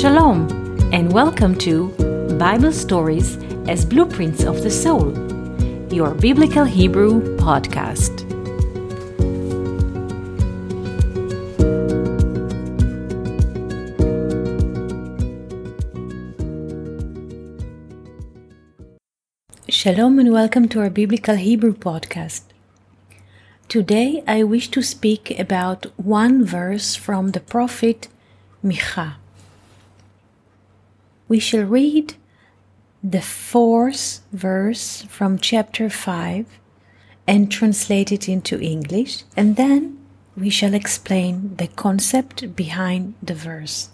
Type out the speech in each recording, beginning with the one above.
Shalom, and welcome to Bible Stories as Blueprints of the Soul, your Biblical Hebrew podcast. Shalom, and welcome to our Biblical Hebrew podcast. Today I wish to speak about one verse from the prophet Micha we shall read the fourth verse from chapter 5 and translate it into English, and then we shall explain the concept behind the verse.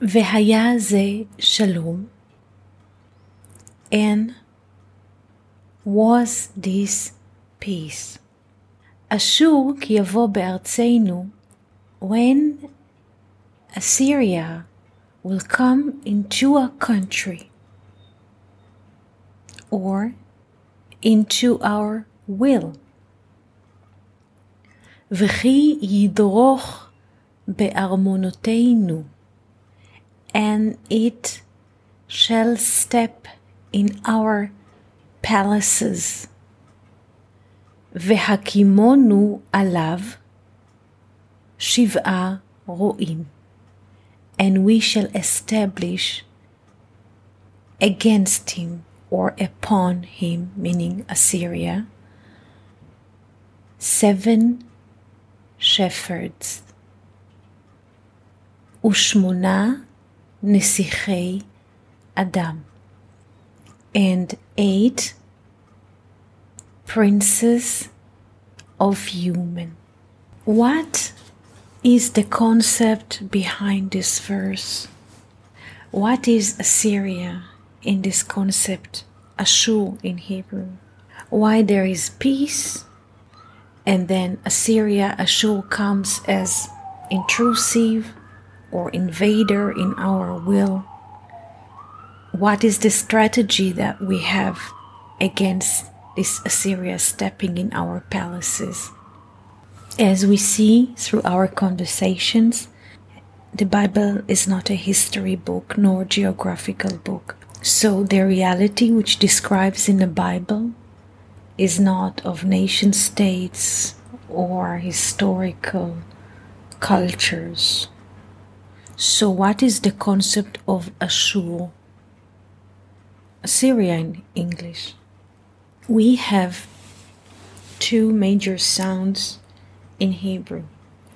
והיה זה שלום, and was this peace. אשור כי יבוא בארצנו, when Assyria will come into a country or into our will. וכי ידרוך בארמונותינו, and it shall step in our palaces. והקימונו עליו שבעה רועים and we shall establish against him or upon him, meaning Assyria, seven shepherds. Ushmuna nesichei Adam, and eight princes of human. What is the concept behind this verse? What is Assyria in this concept? Ashur in Hebrew. Why there is peace and then Assyria, Ashur comes as intrusive or invader in our will. What is the strategy that we have against this Assyria stepping in our palaces? As we see through our conversations, the Bible is not a history book nor geographical book. So the reality which describes in the Bible is not of nation states or historical cultures. So, what is the concept of Ashur? Assyria in English. We have two major sounds in Hebrew,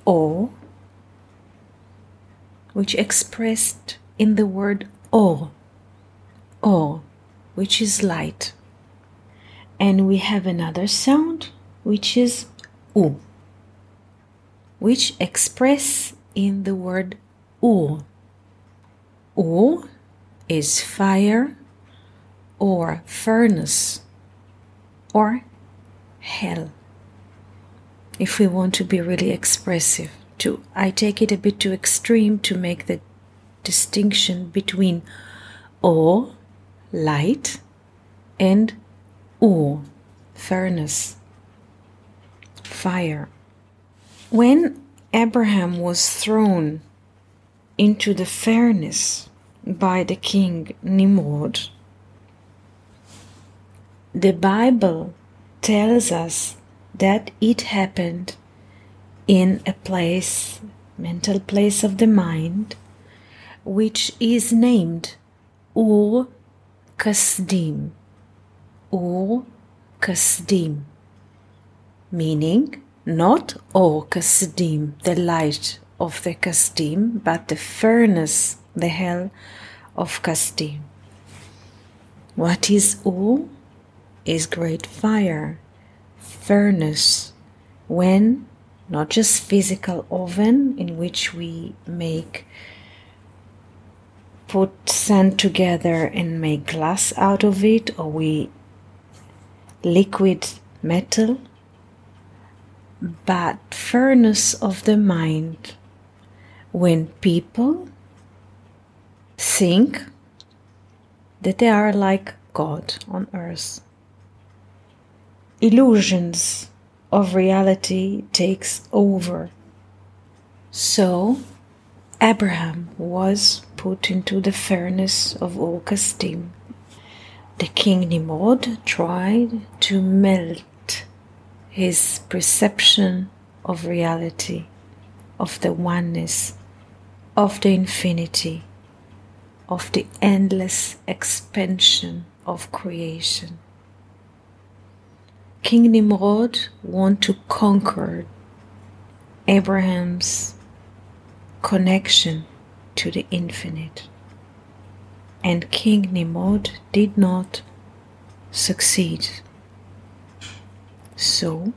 or, which expressed in the word or, or, which is light. And we have another sound, which is u, which express in the word u. U is fire or furnace or hell if we want to be really expressive. To I take it a bit too extreme to make the distinction between or light and or furnace fire. When Abraham was thrown into the furnace by the king Nimrod, the Bible tells us that it happened in a place, mental place of the mind, which is named Ur Kasdim. Ur Kasdim, meaning not Or Kasdim, the light of the Kasdim, but the furnace, the hell of Kasdim. What is Ur? Is great fire furnace when not just physical oven in which we make put sand together and make glass out of it or we liquid metal. But furnace of the mind when people think that they are like God on earth illusions of reality takes over. So Abraham was put into the furnace of Ur-Kasdim. The king Nimrod tried to melt his perception of reality, of the oneness, of the infinity, of the endless expansion of creation. King Nimrod want to conquer Abraham's connection to the infinite. And King Nimrod did not succeed. So,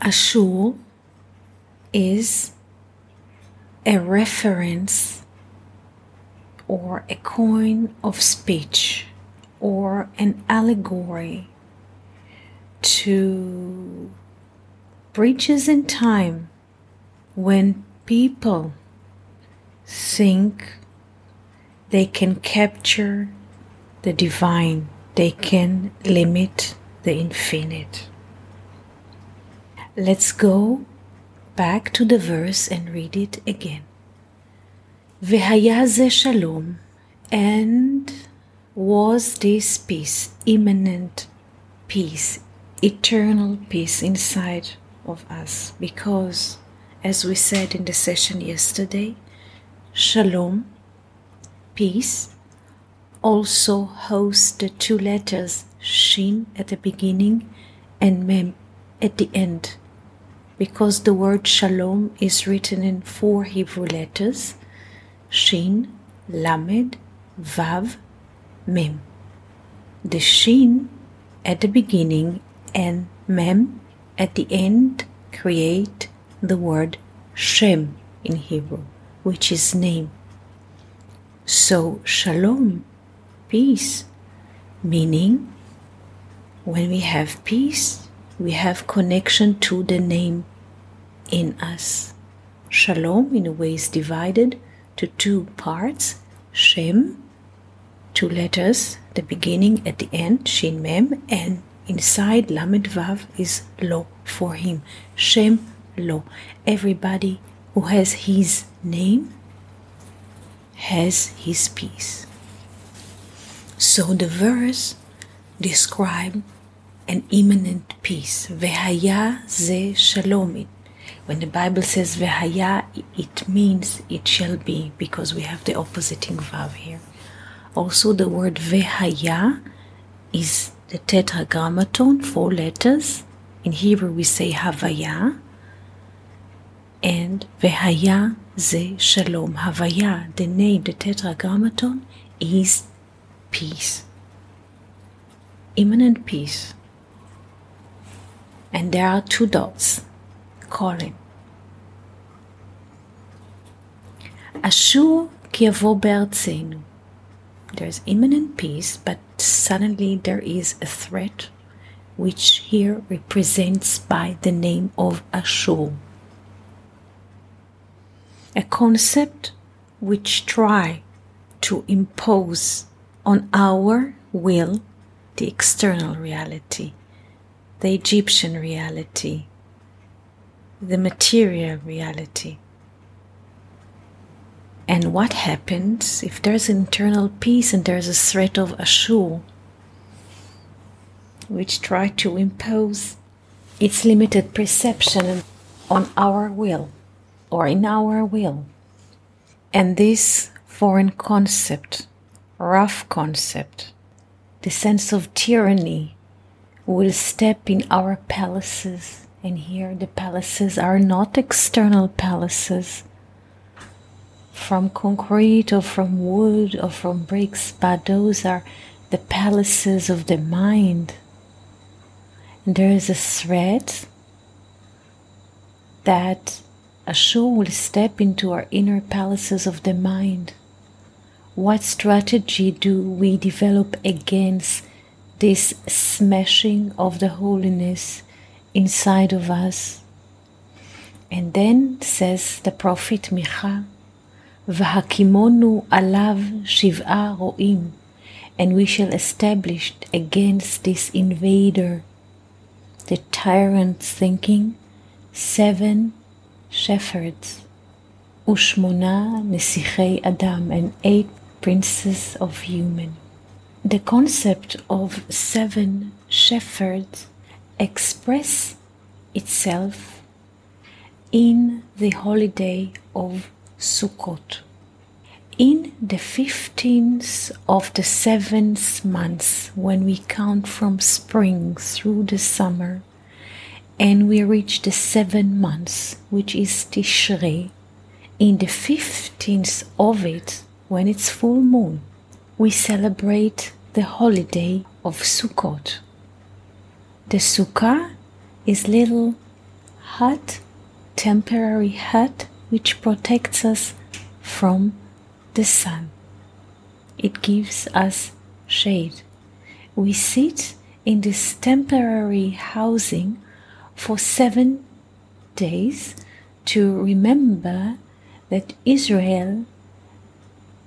Ashur is a reference or a coin of speech or an allegory to breaches in time when people think they can capture the divine, they can limit the infinite. Let's go back to the verse and read it again. Vehaya shalom, and was this peace, imminent peace, eternal peace inside of us, because, as we said in the session yesterday, shalom, peace, also hosts the two letters shin at the beginning and mem at the end because the word shalom is written in four Hebrew letters Shin, Lamed, Vav, Mem. The Shin at the beginning and Mem at the end create the word Shem in Hebrew, which is name. So, Shalom, peace, meaning when we have peace, we have connection to the name in us. Shalom, in a way, is divided to two parts Shem, two letters, the beginning at the end, Shin Mem, and inside Lamed Vav is Lo for him. Shem Lo. Everybody who has his name has his peace. So the verse describe an imminent peace. Vehaya ze shalomit. When the Bible says vehaya, it means it shall be because we have the oppositing vav here. Also, the word vehaya is the tetragrammaton, four letters. In Hebrew, we say Havaya. And Vehaya Ze Shalom. Havaya, the name, the tetragrammaton, is peace. Imminent peace. And there are two dots calling. Ashur ki avo בארצנו, there's imminent peace, but suddenly there is a threat which here represents by the name of Ashur. A concept which try to impose on our will the external reality the Egyptian reality, the material reality. And what happens if there's internal peace and there's a threat of Ashur, which try to impose its limited perception on our will or in our will? And this foreign concept, rough concept, the sense of tyranny will step in our palaces. And here the palaces are not external palaces from concrete or from wood or from bricks, but those are the palaces of the mind. And there is a threat that Ashur will step into our inner palaces of the mind. What strategy do we develop against this smashing of the holiness inside of us. And then says the prophet Micha, והקימונו עליו שבעה רועים, and we shall establish against this invader, the tyrant thinking, seven shepherds, Ushmona Nesichei Adam and eight princes of human. The concept of seven shepherds express itself in the holiday of Sukkot. In the 15th of the seventh month, when we count from spring through the summer, and we reach the seven months, which is Tishrei, in the 15th of it, when it's full moon, we celebrate the holiday of Sukkot. The sukkah is little hut, temporary hut, which protects us from the sun. It gives us shade. We sit in this temporary housing for seven days to remember that Israel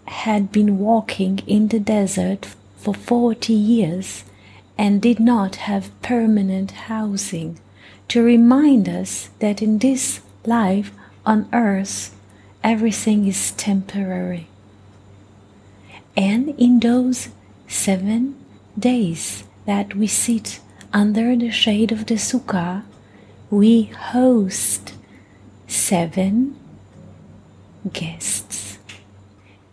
had been walking in the desert for 40 years and did not have permanent housing to remind us that in this life on earth everything is temporary. And in those seven days that we sit under the shade of the sukkah, we host seven guests.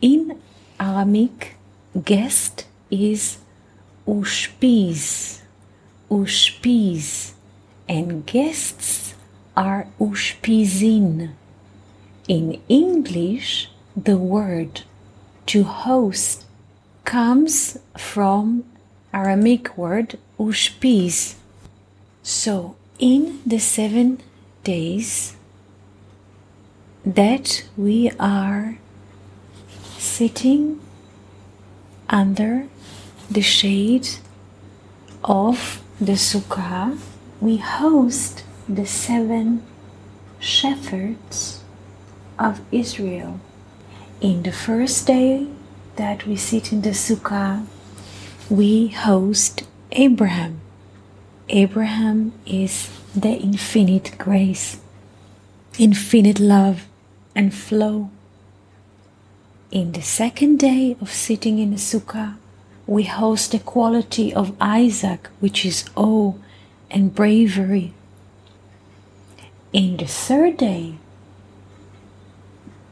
In Aramaic, guest is ushpiz, ushpiz, and guests are ushpizin. In English, the word to host comes from Aramaic word ushpiz. So, in the seven days that we are sitting under the shade of the sukkah, we host the seven shepherds of Israel. In the first day that we sit in the sukkah, we host Abraham. Abraham is the infinite grace, infinite love and flow. In the second day of sitting in the sukkah, we host the quality of Isaac, which is awe and bravery. In the third day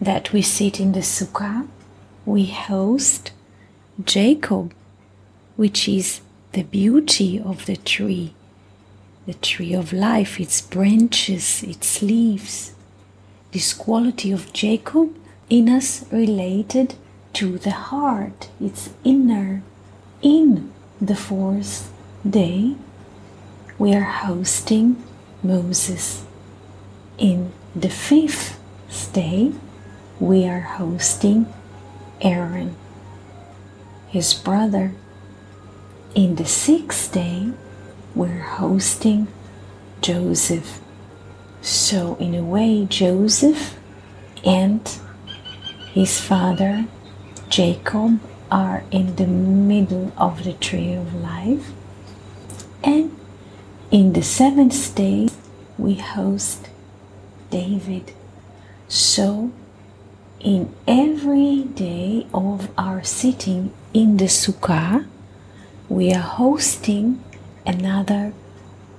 that we sit in the sukkah, we host Jacob, which is the beauty of the tree the tree of life, its branches, its leaves. This quality of Jacob in us related to the heart, its inner. In the fourth day, we are hosting Moses. In the fifth day, we are hosting Aaron, his brother. In the sixth day, we're hosting Joseph. So, in a way, Joseph and his father Jacob are in the middle of the tree of life. And in the seventh day, we host David. So, in every day of our sitting in the sukkah, we are hosting another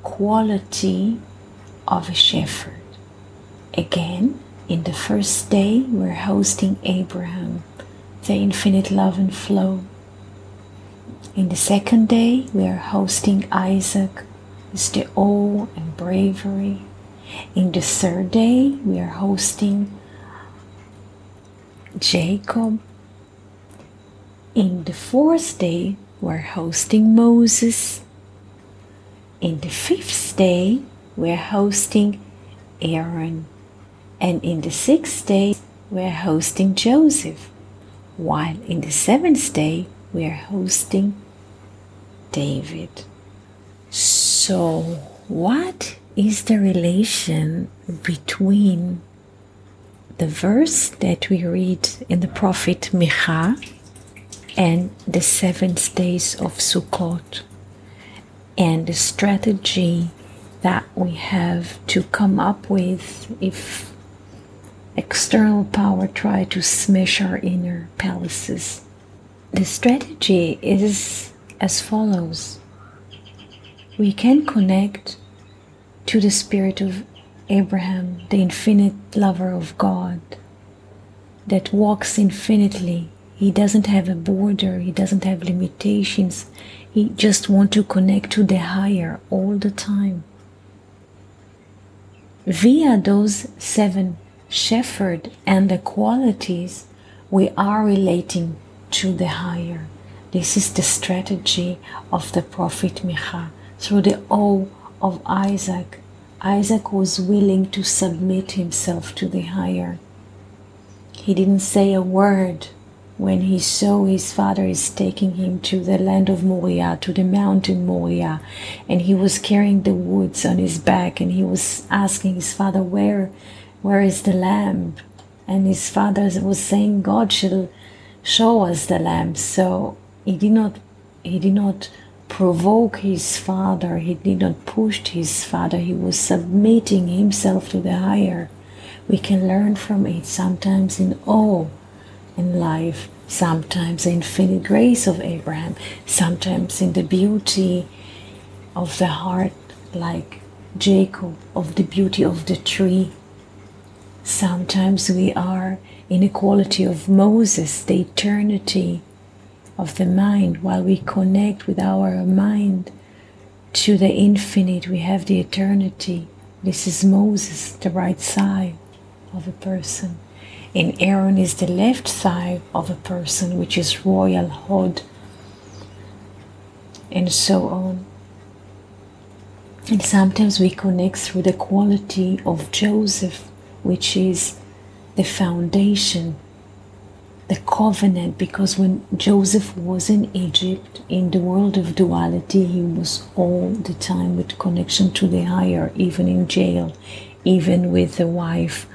quality of a shepherd. Again, in the first day, we're hosting Abraham, the infinite love and flow. In the second day, we are hosting Isaac, with the awe and bravery. In the third day, we are hosting Jacob. In the fourth day, we're hosting Moses. In the fifth day, we're hosting Aaron. And in the sixth day, we're hosting Joseph. While in the seventh day, we're hosting David. So, what is the relation between the verse that we read in the prophet Micha and the seventh days of Sukkot? and the strategy that we have to come up with if external power try to smash our inner palaces. The strategy is as follows we can connect to the spirit of Abraham, the infinite lover of God, that walks infinitely. He doesn't have a border, he doesn't have limitations. He just wants to connect to the higher all the time. Via those seven shepherd and the qualities, we are relating to the higher. This is the strategy of the prophet Micha through the O of Isaac, Isaac was willing to submit himself to the higher. He didn't say a word when he saw his father is taking him to the land of Moriah, to the mountain Moriah, and he was carrying the woods on his back, and he was asking his father, "Where, where is the lamb?" And his father was saying, "God shall show us the lamb." So he did not, he did not provoke his father, he did not push his father, he was submitting himself to the higher. We can learn from it sometimes in awe in life, sometimes the infinite grace of Abraham, sometimes in the beauty of the heart, like Jacob, of the beauty of the tree. Sometimes we are in equality of Moses, the eternity of the mind, while we connect with our mind to the infinite, we have the eternity. This is Moses, the right side of a person. And Aaron is the left side of a person, which is royal Hod, and so on. And sometimes we connect through the quality of Joseph, which is the foundation the covenant because when Joseph was in Egypt, in the world of duality, he was all the time with connection to the higher, even in jail, even with the wife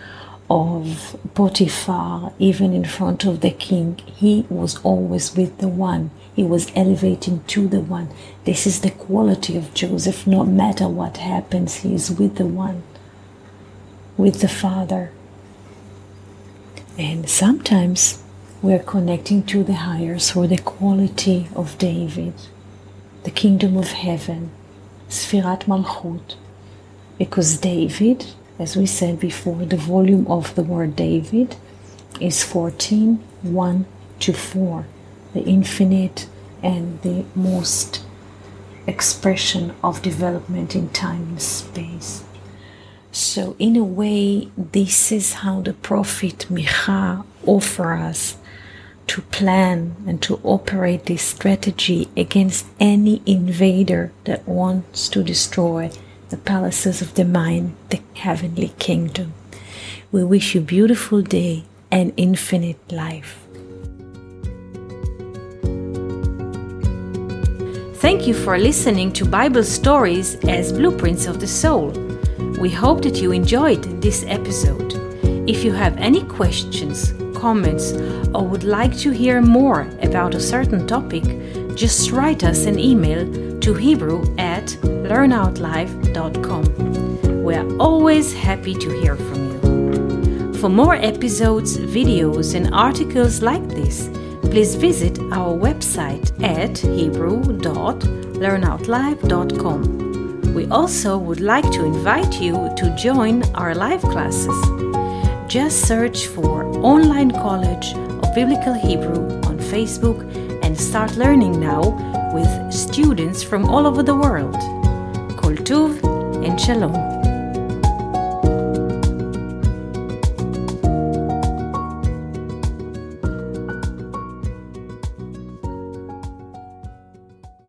of Potiphar, even in front of the king. He was always with the one. He was elevating to the one. This is the quality of Joseph. No matter what happens, he is with the one, with the Father. And sometimes we are connecting to the higher through the quality of David, the kingdom of heaven, Sfirat Malchut, because David, as we said before, the volume of the word David is 14, 1 to 4, the infinite and the most expression of development in time and space. So, in a way, this is how the prophet Micha offers us to plan and to operate this strategy against any invader that wants to destroy the palaces of the mind, the heavenly kingdom. We wish you beautiful day and infinite life. Thank you for listening to Bible stories as blueprints of the soul. We hope that you enjoyed this episode. If you have any questions, comments, or would like to hear more about a certain topic, just write us an email to hebrew at learnoutlive.com. We are always happy to hear from you. For more episodes, videos, and articles like this, please visit our website at hebrew.learnoutlive.com. We also would like to invite you to join our live classes. Just search for Online College Biblical Hebrew on Facebook and start learning now with students from all over the world. Kol Tuv and Shalom.